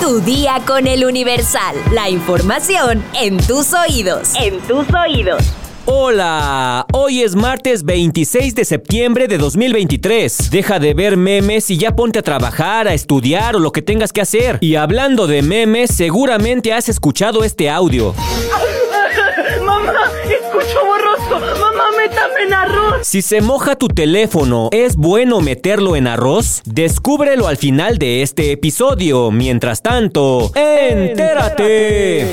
Tu día con el Universal. La información en tus oídos. En tus oídos. Hola, hoy es martes 26 de septiembre de 2023. Deja de ver memes y ya ponte a trabajar, a estudiar o lo que tengas que hacer. Y hablando de memes, seguramente has escuchado este audio. ¡Mamá! ¡Escucho borroso! ¡Mamá, métame en! Si se moja tu teléfono, ¿es bueno meterlo en arroz? Descúbrelo al final de este episodio. Mientras tanto, ¡entérate!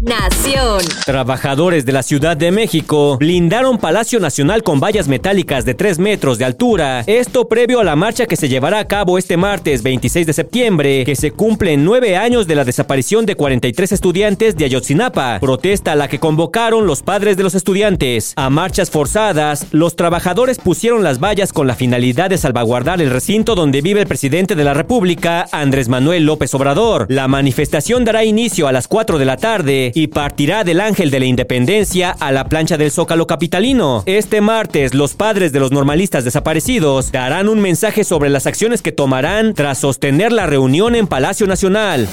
Nación. Trabajadores de la Ciudad de México blindaron Palacio Nacional con vallas metálicas de 3 metros de altura. Esto previo a la marcha que se llevará a cabo este martes 26 de septiembre, que se cumplen nueve años de la desaparición de 43 estudiantes de Ayotzinapa. Protesta a la que convocaron los padres de los estudiantes. A marchas forzadas, los trabajadores pusieron las vallas con la finalidad de salvaguardar el recinto donde vive el presidente de la República, Andrés Manuel López Obrador. La manifestación dará inicio a las 4 de la tarde y partirá del Ángel de la Independencia a la plancha del Zócalo Capitalino. Este martes, los padres de los normalistas desaparecidos darán un mensaje sobre las acciones que tomarán tras sostener la reunión en Palacio Nacional.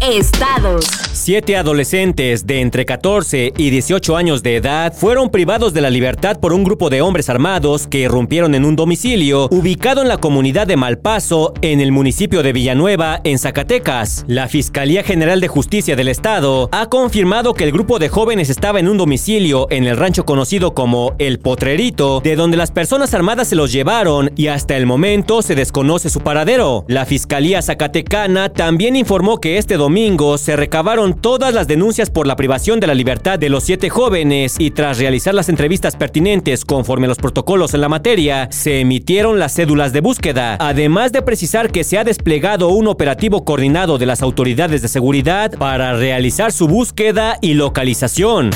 Estados. Siete adolescentes de entre 14 y 18 años de edad fueron privados de la libertad por un grupo de hombres armados que irrumpieron en un domicilio ubicado en la comunidad de Malpaso, en el municipio de Villanueva, en Zacatecas. La Fiscalía General de Justicia del Estado ha confirmado que el grupo de jóvenes estaba en un domicilio en el rancho conocido como El Potrerito, de donde las personas armadas se los llevaron y hasta el momento se desconoce su paradero. La Fiscalía Zacatecana también informó que este domingo se recabaron todas las denuncias por la privación de la libertad de los siete jóvenes y tras realizar las entrevistas pertinentes conforme a los protocolos en la materia, se emitieron las cédulas de búsqueda, además de precisar que se ha desplegado un operativo coordinado de las autoridades de seguridad para realizar su búsqueda y localización.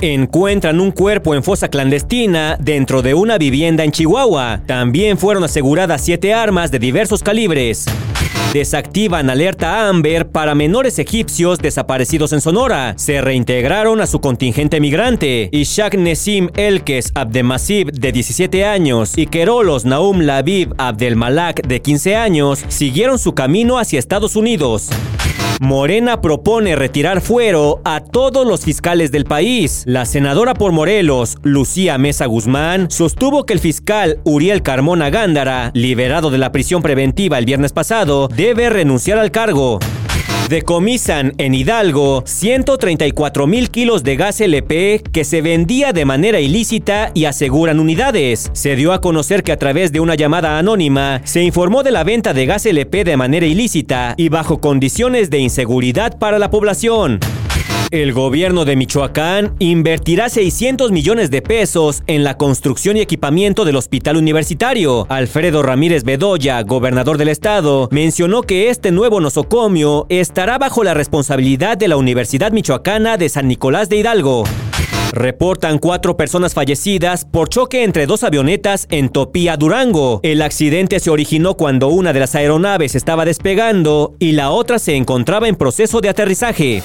Encuentran un cuerpo en fosa clandestina dentro de una vivienda en Chihuahua. También fueron aseguradas siete armas de diversos calibres. Desactivan alerta Amber para menores egipcios desaparecidos en Sonora. Se reintegraron a su contingente migrante. Ishak Nesim Elkes Abdemasib, de 17 años, y Kerolos Naum Labib Abdelmalak, de 15 años, siguieron su camino hacia Estados Unidos. Morena propone retirar fuero a todos los fiscales del país. La senadora por Morelos, Lucía Mesa Guzmán, sostuvo que el fiscal Uriel Carmona Gándara, liberado de la prisión preventiva el viernes pasado, debe renunciar al cargo. Decomisan en Hidalgo 134 mil kilos de gas LP que se vendía de manera ilícita y aseguran unidades. Se dio a conocer que a través de una llamada anónima se informó de la venta de gas LP de manera ilícita y bajo condiciones de inseguridad para la población. El gobierno de Michoacán invertirá 600 millones de pesos en la construcción y equipamiento del hospital universitario. Alfredo Ramírez Bedoya, gobernador del estado, mencionó que este nuevo nosocomio estará bajo la responsabilidad de la Universidad Michoacana de San Nicolás de Hidalgo. Reportan cuatro personas fallecidas por choque entre dos avionetas en Topía, Durango. El accidente se originó cuando una de las aeronaves estaba despegando y la otra se encontraba en proceso de aterrizaje.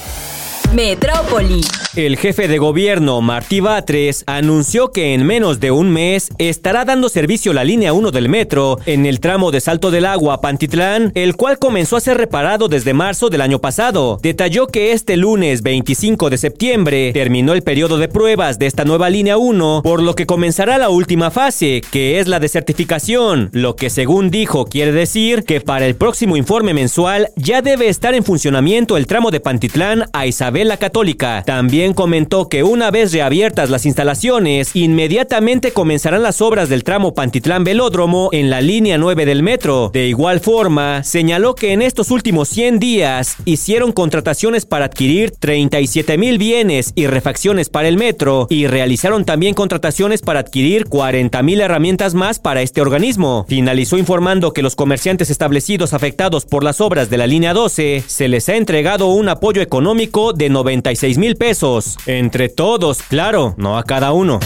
Metrópoli. El jefe de gobierno, Martí Batres, anunció que en menos de un mes estará dando servicio la línea 1 del metro en el tramo de Salto del Agua Pantitlán, el cual comenzó a ser reparado desde marzo del año pasado. Detalló que este lunes 25 de septiembre terminó el periodo de pruebas de esta nueva línea 1, por lo que comenzará la última fase, que es la de certificación, lo que según dijo quiere decir que para el próximo informe mensual ya debe estar en funcionamiento el tramo de Pantitlán a Isabel la Católica. También comentó que una vez reabiertas las instalaciones, inmediatamente comenzarán las obras del tramo Pantitlán Velódromo en la línea 9 del metro. De igual forma, señaló que en estos últimos 100 días hicieron contrataciones para adquirir 37 mil bienes y refacciones para el metro y realizaron también contrataciones para adquirir 40 mil herramientas más para este organismo. Finalizó informando que los comerciantes establecidos afectados por las obras de la línea 12 se les ha entregado un apoyo económico de 96 mil pesos entre todos, claro, no a cada uno.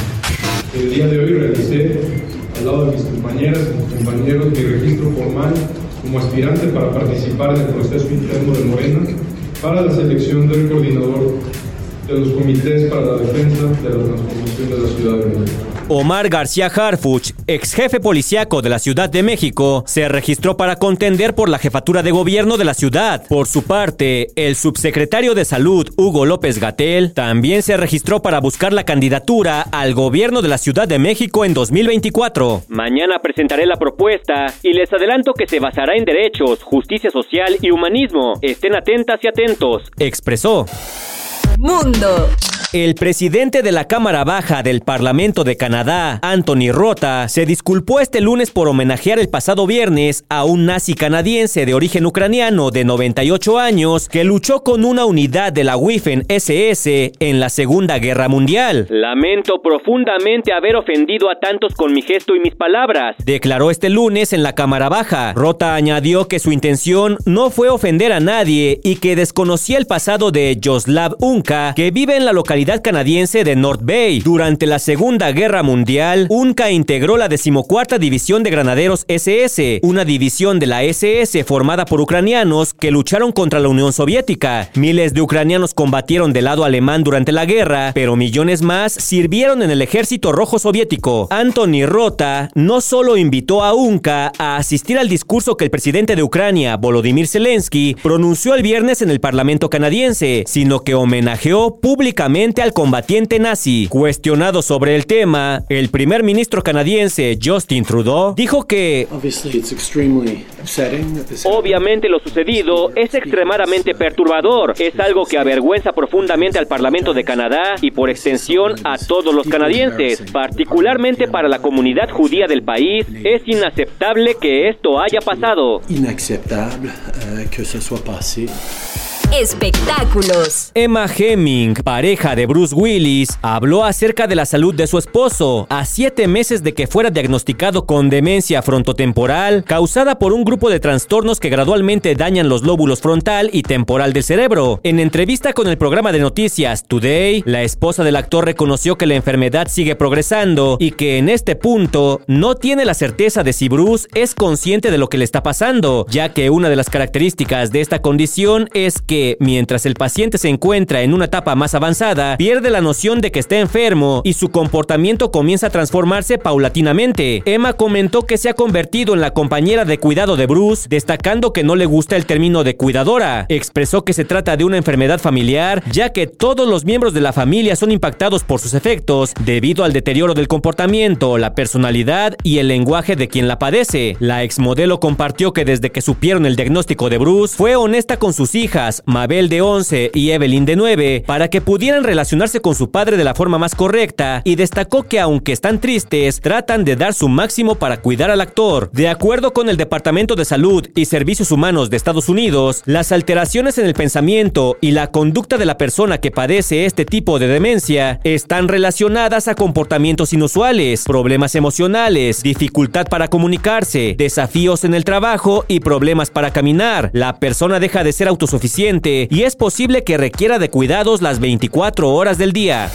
El día de hoy realicé, al lado de mis compañeras y compañeros, mi registro formal como aspirante para participar en el proceso interno de Morena para la selección del coordinador de los comités para la defensa de la transformación de la ciudad de México. Omar García Harfuch, ex jefe policíaco de la Ciudad de México, se registró para contender por la jefatura de gobierno de la ciudad. Por su parte, el subsecretario de Salud, Hugo López Gatel, también se registró para buscar la candidatura al gobierno de la Ciudad de México en 2024. Mañana presentaré la propuesta y les adelanto que se basará en derechos, justicia social y humanismo. Estén atentas y atentos, expresó. Mundo. El presidente de la Cámara Baja del Parlamento de Canadá, Anthony Rota, se disculpó este lunes por homenajear el pasado viernes a un nazi canadiense de origen ucraniano de 98 años que luchó con una unidad de la Wiffen SS en la Segunda Guerra Mundial. Lamento profundamente haber ofendido a tantos con mi gesto y mis palabras, declaró este lunes en la Cámara Baja. Rota añadió que su intención no fue ofender a nadie y que desconocía el pasado de Joslav Unka, que vive en la localidad canadiense de North Bay. Durante la Segunda Guerra Mundial, UNCA integró la decimocuarta División de Granaderos SS, una división de la SS formada por ucranianos que lucharon contra la Unión Soviética. Miles de ucranianos combatieron del lado alemán durante la guerra, pero millones más sirvieron en el ejército rojo soviético. Anthony Rota no solo invitó a UNCA a asistir al discurso que el presidente de Ucrania, Volodymyr Zelensky, pronunció el viernes en el Parlamento canadiense, sino que homenajeó públicamente al combatiente nazi. Cuestionado sobre el tema, el primer ministro canadiense Justin Trudeau dijo que Obviamente lo sucedido es extremadamente perturbador, es algo que avergüenza profundamente al Parlamento de Canadá y por extensión a todos los canadienses, particularmente para la comunidad judía del país, es inaceptable que esto haya pasado. Inaceptable eh, que se soit passé. Espectáculos. Emma Hemming, pareja de Bruce Willis, habló acerca de la salud de su esposo a siete meses de que fuera diagnosticado con demencia frontotemporal causada por un grupo de trastornos que gradualmente dañan los lóbulos frontal y temporal del cerebro. En entrevista con el programa de noticias Today, la esposa del actor reconoció que la enfermedad sigue progresando y que en este punto no tiene la certeza de si Bruce es consciente de lo que le está pasando, ya que una de las características de esta condición es que mientras el paciente se encuentra en una etapa más avanzada, pierde la noción de que está enfermo y su comportamiento comienza a transformarse paulatinamente. Emma comentó que se ha convertido en la compañera de cuidado de Bruce, destacando que no le gusta el término de cuidadora. Expresó que se trata de una enfermedad familiar, ya que todos los miembros de la familia son impactados por sus efectos debido al deterioro del comportamiento, la personalidad y el lenguaje de quien la padece. La exmodelo compartió que desde que supieron el diagnóstico de Bruce, fue honesta con sus hijas, Mabel de 11 y Evelyn de 9 para que pudieran relacionarse con su padre de la forma más correcta y destacó que aunque están tristes, tratan de dar su máximo para cuidar al actor. De acuerdo con el Departamento de Salud y Servicios Humanos de Estados Unidos, las alteraciones en el pensamiento y la conducta de la persona que padece este tipo de demencia están relacionadas a comportamientos inusuales, problemas emocionales, dificultad para comunicarse, desafíos en el trabajo y problemas para caminar. La persona deja de ser autosuficiente y es posible que requiera de cuidados las 24 horas del día.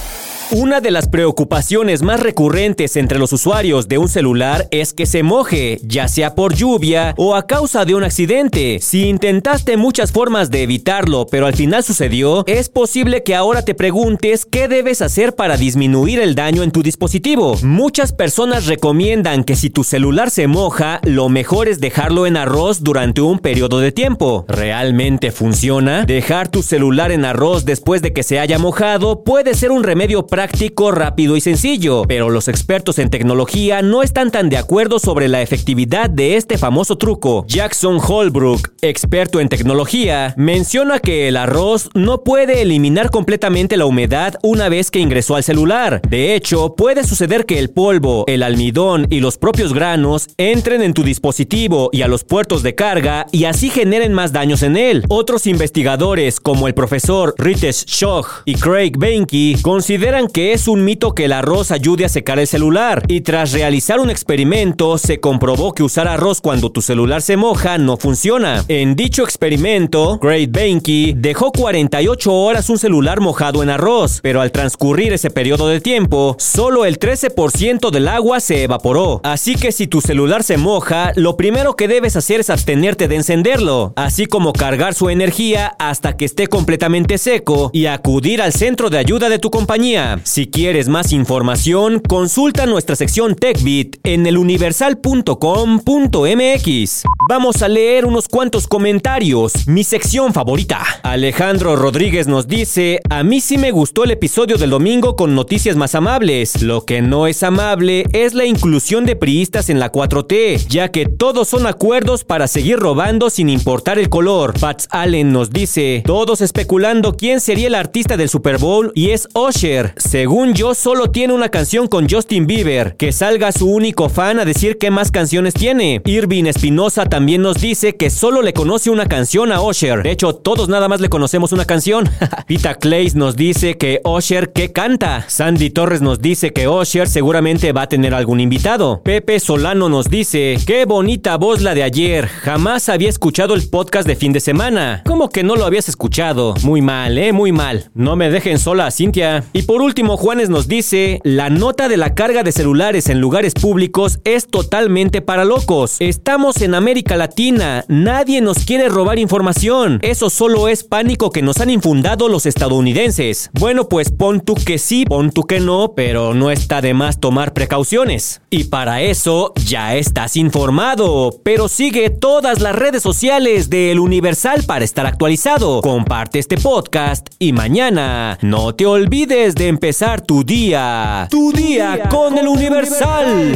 Una de las preocupaciones más recurrentes entre los usuarios de un celular es que se moje, ya sea por lluvia o a causa de un accidente. Si intentaste muchas formas de evitarlo, pero al final sucedió, es posible que ahora te preguntes qué debes hacer para disminuir el daño en tu dispositivo. Muchas personas recomiendan que si tu celular se moja, lo mejor es dejarlo en arroz durante un periodo de tiempo. ¿Realmente funciona? Dejar tu celular en arroz después de que se haya mojado puede ser un remedio práctico práctico, rápido y sencillo, pero los expertos en tecnología no están tan de acuerdo sobre la efectividad de este famoso truco. Jackson Holbrook, experto en tecnología, menciona que el arroz no puede eliminar completamente la humedad una vez que ingresó al celular. De hecho, puede suceder que el polvo, el almidón y los propios granos entren en tu dispositivo y a los puertos de carga y así generen más daños en él. Otros investigadores, como el profesor Ritesh Shah y Craig Benke, consideran que es un mito que el arroz ayude a secar el celular, y tras realizar un experimento se comprobó que usar arroz cuando tu celular se moja no funciona. En dicho experimento, Great Banky dejó 48 horas un celular mojado en arroz, pero al transcurrir ese periodo de tiempo, solo el 13% del agua se evaporó. Así que si tu celular se moja, lo primero que debes hacer es abstenerte de encenderlo, así como cargar su energía hasta que esté completamente seco y acudir al centro de ayuda de tu compañía. Si quieres más información, consulta nuestra sección TechBit en eluniversal.com.mx. Vamos a leer unos cuantos comentarios. Mi sección favorita. Alejandro Rodríguez nos dice, a mí sí me gustó el episodio del domingo con noticias más amables. Lo que no es amable es la inclusión de priistas en la 4T, ya que todos son acuerdos para seguir robando sin importar el color. Pats Allen nos dice, todos especulando quién sería el artista del Super Bowl y es Usher. Según yo, solo tiene una canción con Justin Bieber. Que salga su único fan a decir qué más canciones tiene. Irving Espinosa también nos dice que solo le conoce una canción a Usher. De hecho, todos nada más le conocemos una canción. Pita Clays nos dice que Usher que canta. Sandy Torres nos dice que Usher seguramente va a tener algún invitado. Pepe Solano nos dice, qué bonita voz la de ayer. Jamás había escuchado el podcast de fin de semana. ¿Cómo que no lo habías escuchado? Muy mal, eh, muy mal. No me dejen sola, Cintia. Y por último, Juanes nos dice, la nota de la carga de celulares en lugares públicos es totalmente para locos. Estamos en América Latina, nadie nos quiere robar información. Eso solo es pánico que nos han infundado los estadounidenses. Bueno, pues pon tú que sí, pon tú que no, pero no está de más tomar precauciones. Y para eso ya estás informado, pero sigue todas las redes sociales de El Universal para estar actualizado. Comparte este podcast y mañana no te olvides de empezar tu día. Tu, día, con, El Universal.